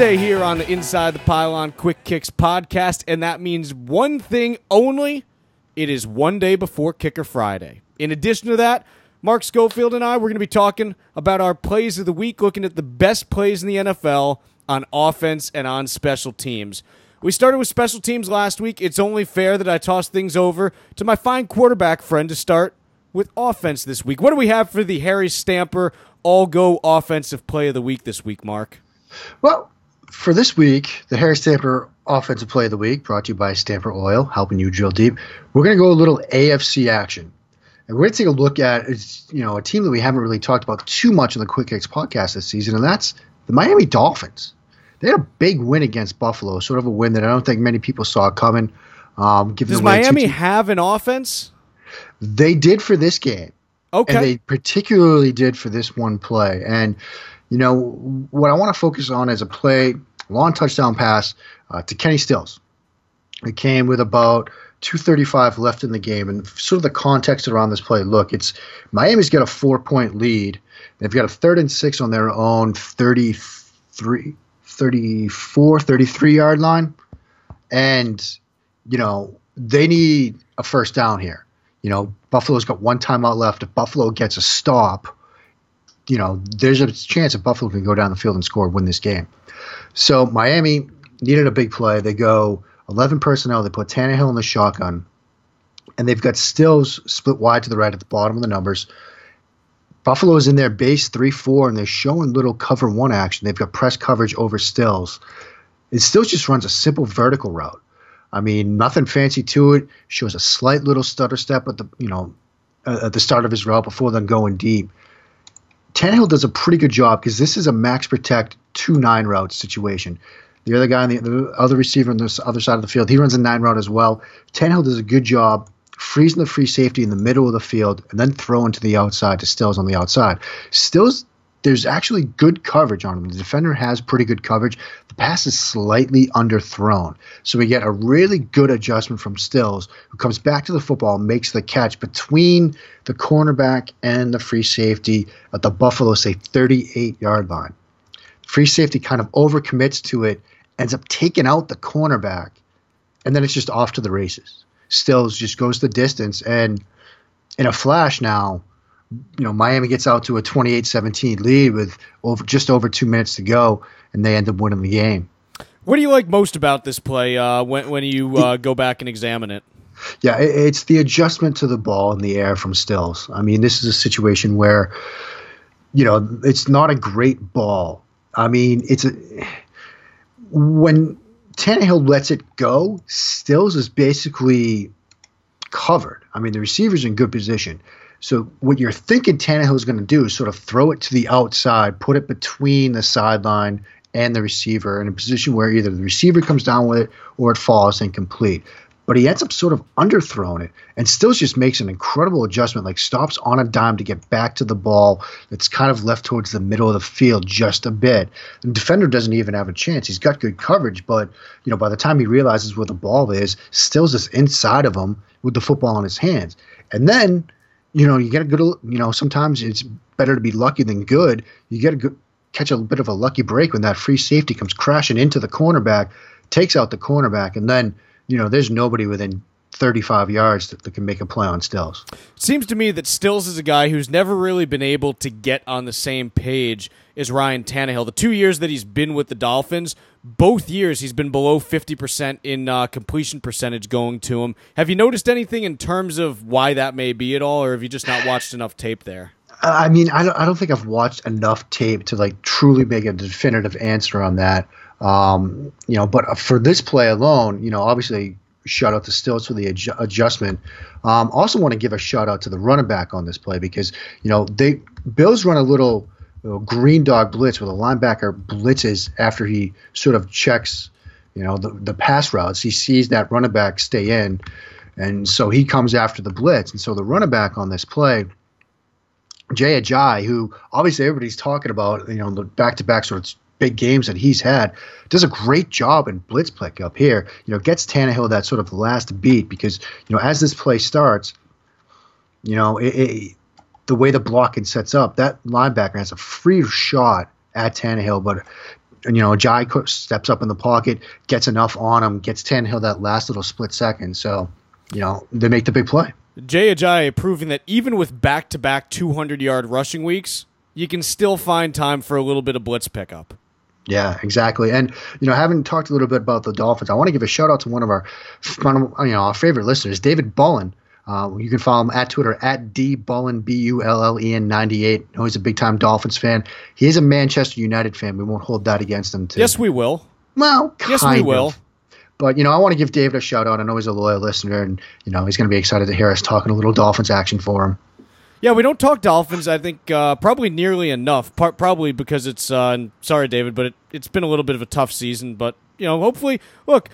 Here on the Inside the Pylon Quick Kicks podcast, and that means one thing only. It is one day before Kicker Friday. In addition to that, Mark Schofield and I, we're going to be talking about our plays of the week, looking at the best plays in the NFL on offense and on special teams. We started with special teams last week. It's only fair that I toss things over to my fine quarterback friend to start with offense this week. What do we have for the Harry Stamper all go offensive play of the week this week, Mark? Well, for this week, the Harry Stamper Offensive Play of the Week, brought to you by Stamper Oil, helping you drill deep. We're going to go a little AFC action. And we're going to take a look at you know a team that we haven't really talked about too much in the Quick Kicks podcast this season, and that's the Miami Dolphins. They had a big win against Buffalo, sort of a win that I don't think many people saw coming. Um, Does Miami have an offense? They did for this game. Okay. And they particularly did for this one play. And you know, what I want to focus on is a play, long touchdown pass uh, to Kenny Stills. It came with about 235 left in the game, and sort of the context around this play. Look, it's Miami's got a four point lead. They've got a third and six on their own 33, 34, 33 yard line. And, you know, they need a first down here. You know, Buffalo's got one timeout left. If Buffalo gets a stop, you know, there's a chance that Buffalo can go down the field and score, win this game. So Miami needed a big play. They go 11 personnel. They put Tannehill in the shotgun, and they've got Stills split wide to the right at the bottom of the numbers. Buffalo is in their base 3 4, and they're showing little cover one action. They've got press coverage over Stills. It Stills just runs a simple vertical route. I mean, nothing fancy to it. Shows a slight little stutter step at the you know at the start of his route before then going deep. Tannehill does a pretty good job because this is a max protect two nine route situation. The other guy on the, the, other receiver on this other side of the field, he runs a nine route as well. Tannehill does a good job freezing the free safety in the middle of the field and then throwing to the outside to Stills on the outside. Stills there's actually good coverage on him. The defender has pretty good coverage. The pass is slightly underthrown. So we get a really good adjustment from Stills, who comes back to the football makes the catch between the cornerback and the free safety at the Buffalo, say, 38 yard line. Free safety kind of overcommits to it, ends up taking out the cornerback, and then it's just off to the races. Stills just goes the distance, and in a flash now, you know, Miami gets out to a 28-17 lead with over just over two minutes to go, and they end up winning the game. What do you like most about this play uh, when when you uh, go back and examine it? Yeah, it's the adjustment to the ball in the air from Stills. I mean, this is a situation where, you know, it's not a great ball. I mean, it's a when Tannehill lets it go, Stills is basically covered. I mean, the receiver's in good position. So what you're thinking Tannehill is going to do is sort of throw it to the outside, put it between the sideline and the receiver in a position where either the receiver comes down with it or it falls incomplete. But he ends up sort of underthrowing it and still just makes an incredible adjustment, like stops on a dime to get back to the ball that's kind of left towards the middle of the field just a bit. The defender doesn't even have a chance. He's got good coverage, but you know, by the time he realizes where the ball is, Stills is inside of him with the football in his hands. And then you know, you get a good, you know, sometimes it's better to be lucky than good. You get a good, catch a bit of a lucky break when that free safety comes crashing into the cornerback, takes out the cornerback, and then, you know, there's nobody within 35 yards that, that, can make a play on Stills. Seems to me that Stills is a guy who's never really been able to get on the same page as Ryan Tannehill. The two years that he's been with the Dolphins, both years he's been below 50% in uh, completion percentage going to him. Have you noticed anything in terms of why that may be at all, or have you just not watched enough tape there? I mean, I don't, I don't think I've watched enough tape to like truly make a definitive answer on that. Um, you know, but for this play alone, you know, obviously shout out to Stills for the adju- adjustment. Um, also want to give a shout out to the running back on this play because you know they Bills run a little green dog blitz where the linebacker blitzes after he sort of checks you know the, the pass routes. He sees that running back stay in, and so he comes after the blitz. And so the running back on this play. Jay Ajayi, who obviously everybody's talking about, you know, the back-to-back sort of big games that he's had, does a great job in blitz play up here. You know, gets Tannehill that sort of last beat because you know as this play starts, you know, it, it, the way the blocking sets up, that linebacker has a free shot at Tannehill, but you know, Jai steps up in the pocket, gets enough on him, gets Tannehill that last little split second. So, you know, they make the big play. Jay Ajayi proving that even with back to back 200 yard rushing weeks, you can still find time for a little bit of blitz pickup. Yeah, exactly. And you know, having talked a little bit about the Dolphins, I want to give a shout out to one of our, you know, our favorite listeners, David Bullen. Uh, you can follow him at Twitter at D Bullen B U L L E N ninety eight. Oh, he's a big time Dolphins fan. He is a Manchester United fan. We won't hold that against him. Too. Yes, we will. Well, yes, we will. Of. But you know, I want to give David a shout out. I know he's a loyal listener, and you know, he's going to be excited to hear us talking a little Dolphins action for him. Yeah, we don't talk Dolphins. I think uh, probably nearly enough. Part, probably because it's. Uh, sorry, David, but it, it's been a little bit of a tough season. But you know, hopefully, look.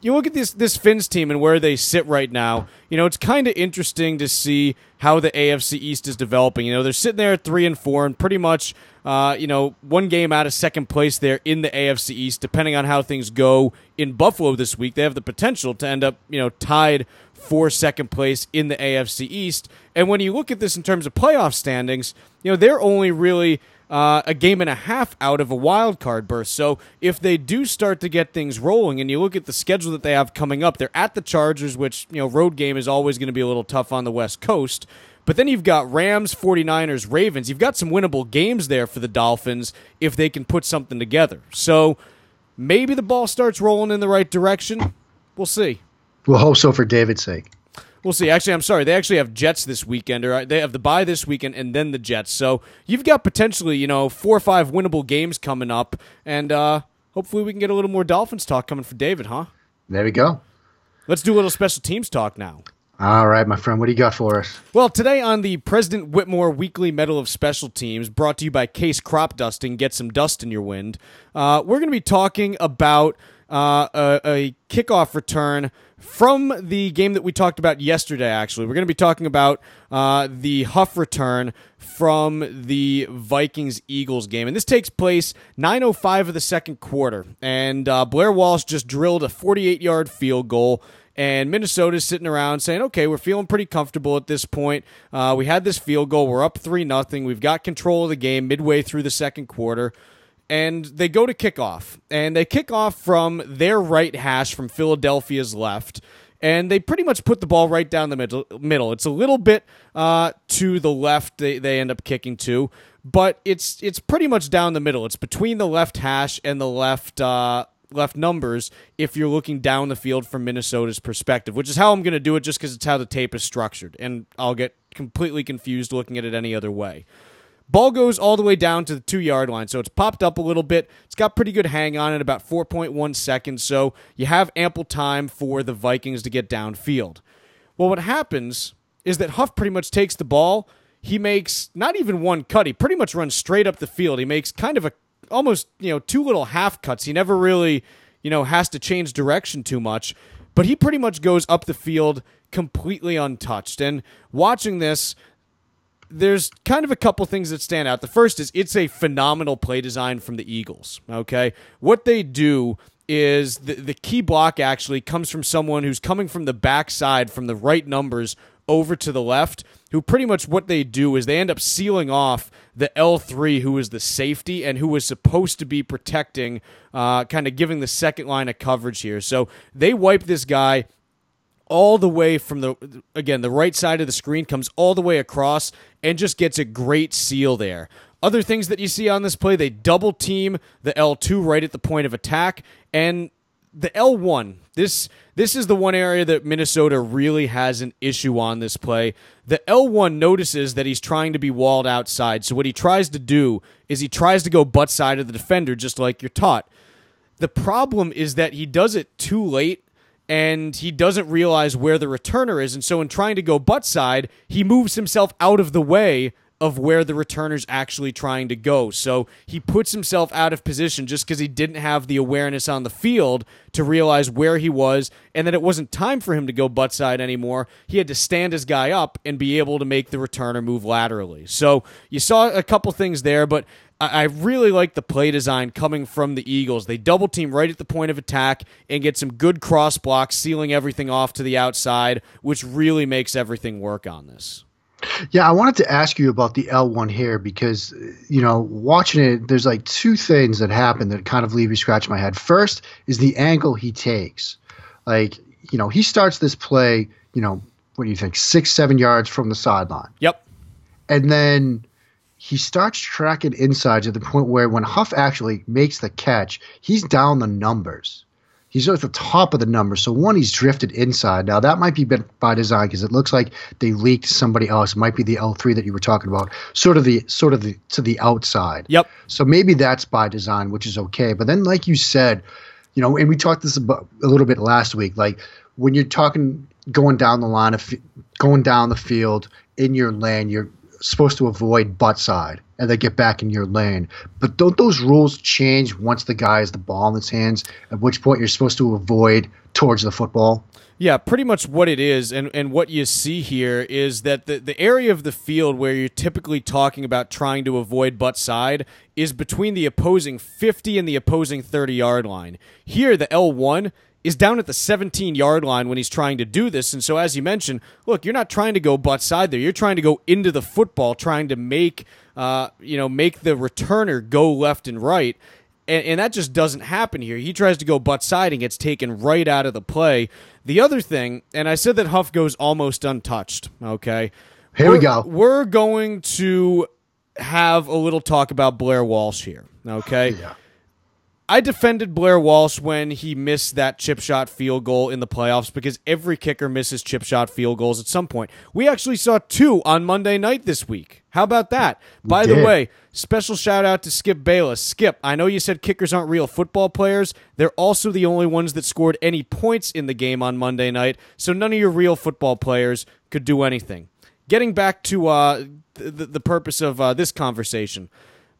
You look at this this Finns team and where they sit right now. You know, it's kind of interesting to see how the AFC East is developing. You know, they're sitting there at three and four, and pretty much, uh, you know, one game out of second place there in the AFC East. Depending on how things go in Buffalo this week, they have the potential to end up, you know, tied for second place in the AFC East. And when you look at this in terms of playoff standings, you know, they're only really uh, a game and a half out of a wild card berth. So if they do start to get things rolling, and you look at the schedule that they have coming up, they're at the Chargers, which, you know, road game is always going to be a little tough on the West Coast. But then you've got Rams, 49ers, Ravens. You've got some winnable games there for the Dolphins if they can put something together. So maybe the ball starts rolling in the right direction. We'll see. We'll hope so for David's sake. We'll see. Actually, I'm sorry. They actually have Jets this weekend, or uh, they have the bye this weekend, and then the Jets. So you've got potentially, you know, four or five winnable games coming up, and uh, hopefully we can get a little more Dolphins talk coming for David, huh? There we go. Let's do a little special teams talk now. All right, my friend. What do you got for us? Well, today on the President Whitmore Weekly Medal of Special Teams, brought to you by Casse Crop Dusting, get some dust in your wind. Uh, we're going to be talking about uh, a, a kickoff return from the game that we talked about yesterday, actually. We're going to be talking about uh, the Huff return from the Vikings Eagles game. And this takes place 9.05 of the second quarter. And uh, Blair Walsh just drilled a 48 yard field goal. And Minnesota's sitting around saying, okay, we're feeling pretty comfortable at this point. Uh, we had this field goal. We're up 3 nothing. We've got control of the game midway through the second quarter and they go to kickoff, and they kick off from their right hash from Philadelphia's left, and they pretty much put the ball right down the middle. Middle. It's a little bit uh, to the left. They they end up kicking to, but it's it's pretty much down the middle. It's between the left hash and the left. Uh, left numbers if you're looking down the field from Minnesota's perspective, which is how I'm going to do it just because it's how the tape is structured. And I'll get completely confused looking at it any other way. Ball goes all the way down to the two yard line, so it's popped up a little bit. It's got pretty good hang on it, about 4.1 seconds, so you have ample time for the Vikings to get downfield. Well, what happens is that Huff pretty much takes the ball. He makes not even one cut. He pretty much runs straight up the field. He makes kind of a almost, you know, two little half cuts. He never really, you know, has to change direction too much, but he pretty much goes up the field completely untouched. And watching this, there's kind of a couple things that stand out. The first is it's a phenomenal play design from the Eagles. Okay. What they do is the, the key block actually comes from someone who's coming from the backside from the right numbers over to the left, who pretty much what they do is they end up sealing off the L3, who is the safety and who was supposed to be protecting, uh, kind of giving the second line of coverage here. So they wipe this guy all the way from the again the right side of the screen comes all the way across and just gets a great seal there. Other things that you see on this play, they double team the L2 right at the point of attack and the L1. This this is the one area that Minnesota really has an issue on this play. The L1 notices that he's trying to be walled outside. So what he tries to do is he tries to go butt side of the defender just like you're taught. The problem is that he does it too late and he doesn't realize where the returner is. And so, in trying to go butt side, he moves himself out of the way of where the returner's actually trying to go. So he puts himself out of position just because he didn't have the awareness on the field to realize where he was and that it wasn't time for him to go butt side anymore. He had to stand his guy up and be able to make the returner move laterally. So you saw a couple things there, but I really like the play design coming from the Eagles. They double team right at the point of attack and get some good cross blocks, sealing everything off to the outside, which really makes everything work on this. Yeah, I wanted to ask you about the L1 here because, you know, watching it, there's like two things that happen that kind of leave you scratch my head. First is the angle he takes. Like, you know, he starts this play, you know, what do you think, six, seven yards from the sideline. Yep. And then he starts tracking inside to the point where when Huff actually makes the catch, he's down the numbers he's at the top of the numbers. So one, he's drifted inside. Now that might be by design because it looks like they leaked somebody else. It might be the L three that you were talking about, sort of the sort of the to the outside. Yep. So maybe that's by design, which is okay. But then, like you said, you know, and we talked this about a little bit last week. Like when you're talking going down the line of going down the field in your lane, you're supposed to avoid butt side and then get back in your lane. But don't those rules change once the guy has the ball in his hands? At which point you're supposed to avoid towards the football. Yeah, pretty much what it is, and, and what you see here is that the, the area of the field where you're typically talking about trying to avoid butt side is between the opposing 50 and the opposing 30 yard line. Here, the L1 is down at the 17 yard line when he's trying to do this. And so, as you mentioned, look, you're not trying to go butt side there. You're trying to go into the football, trying to make, uh, you know, make the returner go left and right. And, and that just doesn't happen here. He tries to go butt side and gets taken right out of the play. The other thing, and I said that Huff goes almost untouched. Okay. Here we're, we go. We're going to have a little talk about Blair Walsh here. Okay. Yeah. I defended Blair Walsh when he missed that chip shot field goal in the playoffs because every kicker misses chip shot field goals at some point. We actually saw two on Monday night this week. How about that? We By did. the way, special shout out to Skip Bayless. Skip, I know you said kickers aren't real football players. They're also the only ones that scored any points in the game on Monday night, so none of your real football players could do anything. Getting back to uh, the, the purpose of uh, this conversation.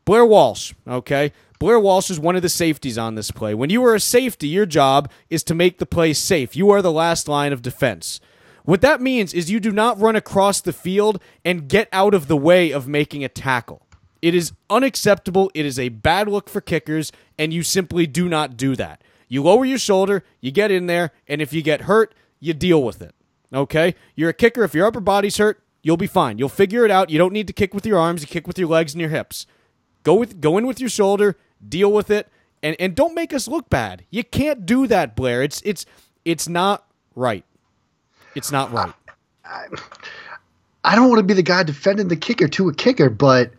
Blair Walsh, okay? Blair Walsh is one of the safeties on this play. When you are a safety, your job is to make the play safe. You are the last line of defense. What that means is you do not run across the field and get out of the way of making a tackle. It is unacceptable. It is a bad look for kickers, and you simply do not do that. You lower your shoulder, you get in there, and if you get hurt, you deal with it. Okay? You're a kicker. If your upper body's hurt, you'll be fine. You'll figure it out. You don't need to kick with your arms, you kick with your legs and your hips. Go with go in with your shoulder, deal with it, and and don't make us look bad. You can't do that, Blair. It's it's it's not right. It's not right. I don't want to be the guy defending the kicker to a kicker, but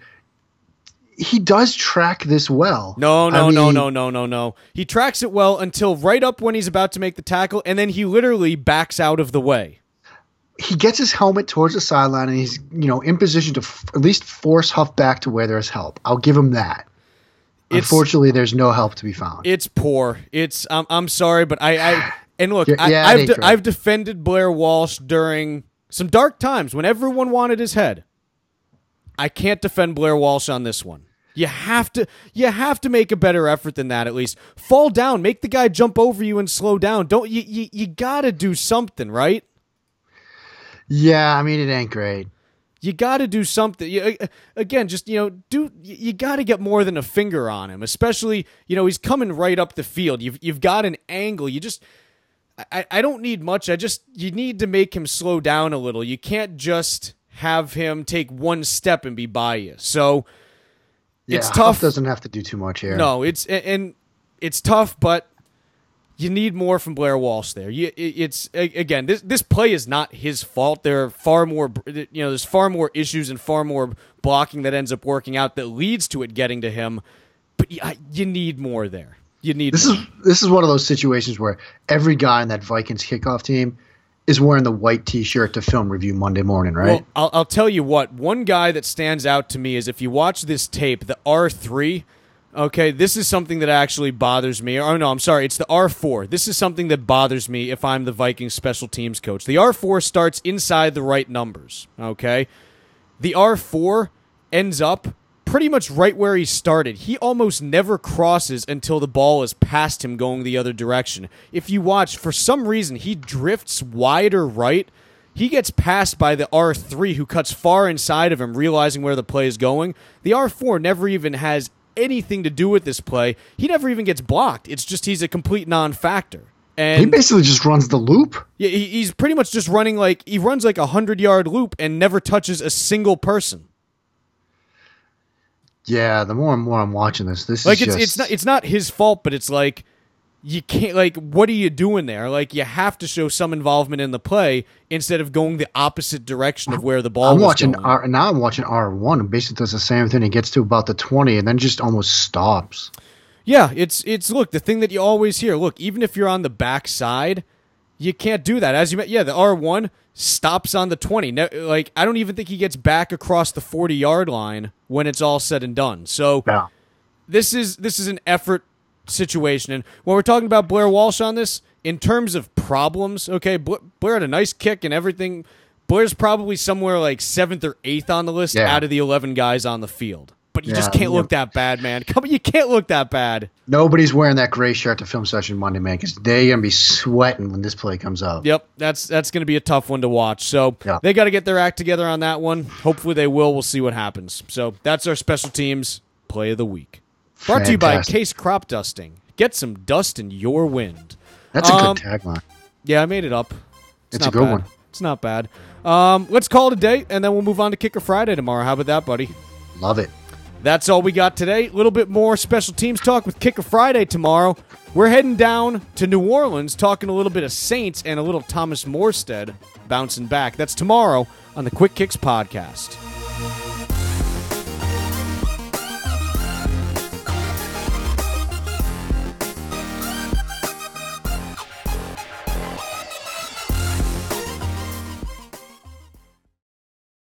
he does track this well. No, I no, no, no, no, no, no. He tracks it well until right up when he's about to make the tackle, and then he literally backs out of the way. He gets his helmet towards the sideline, and he's you know in position to f- at least force Huff back to where there's help. I'll give him that. It's- Unfortunately, there's no help to be found. It's poor. It's I'm I'm sorry, but I, I and look, I, yeah, I've, de- I've defended Blair Walsh during some dark times when everyone wanted his head. I can't defend Blair Walsh on this one. You have to you have to make a better effort than that at least. Fall down, make the guy jump over you and slow down. Don't you you, you got to do something, right? Yeah, I mean it ain't great. You got to do something. You, uh, again, just you know, do you, got to get more than a finger on him, especially you know he's coming right up the field. You've you've got an angle. You just I, I don't need much. I just you need to make him slow down a little. You can't just have him take one step and be by you. So Yeah, It's Huff tough. Doesn't have to do too much here. no, it's and- and it's tough, but you need more from Blair Walsh there. You, it's again, this this play is not his fault. There are far more, you know, there's far more issues and far more blocking that ends up working out that leads to it getting to him. But you, you need more there. You need This more. is this is one of those situations where every guy in that Vikings kickoff team is wearing the white T-shirt to film review Monday morning, right? Well, I'll, I'll tell you what. One guy that stands out to me is if you watch this tape, the R three. Okay, this is something that actually bothers me. Oh no, I'm sorry. It's the R4. This is something that bothers me if I'm the Vikings special teams coach. The R4 starts inside the right numbers. Okay, the R4 ends up pretty much right where he started. He almost never crosses until the ball is past him going the other direction. If you watch, for some reason, he drifts wider right. He gets passed by the R3 who cuts far inside of him, realizing where the play is going. The R4 never even has anything to do with this play. He never even gets blocked. It's just he's a complete non factor. And he basically just runs the loop. yeah, he, he's pretty much just running like he runs like a hundred yard loop and never touches a single person. Yeah, the more and more I'm watching this, this Like is it's just, it's not it's not his fault, but it's like you can't like what are you doing there? Like you have to show some involvement in the play instead of going the opposite direction of where the ball is. I'm watching going. R now. I'm watching R one, and basically does the same thing. He gets to about the twenty, and then just almost stops. Yeah, it's it's look the thing that you always hear. Look, even if you're on the back side, you can't do that. As you yeah, the R one stops on the twenty. No, like I don't even think he gets back across the forty yard line when it's all said and done. So Yeah, this is this is an effort situation. And when we're talking about Blair Walsh on this, in terms of problems, okay, Blair had a nice kick and everything. Blair's probably somewhere like seventh or eighth on the list Yeah. out of the eleven guys on the field. But you just can't look that bad, man. Come, on, you can't look that bad. nobody's wearing that gray shirt to film session Monday, man, because they're gonna be sweating when this play comes up. Yep, that's that's going to be a tough one to watch. So Yeah. they got to get their act together on that one. Hopefully they will. We'll see what happens. So that's our special teams play of the week. Brought to you by Casse Crop Dusting. Get some dust in your wind. That's a Um, good tagline. Yeah, I made it up. It's a not good bad. one. It's not bad. Um, let's call it a day, and then we'll move on to Kicker Friday tomorrow. How about that, buddy? Love it. That's all we got today. A little bit more special teams talk with Kicker Friday tomorrow. We're heading down to New Orleans, talking a little bit of Saints and a little Thomas Morstead bouncing back. That's tomorrow on the Quick Kicks podcast.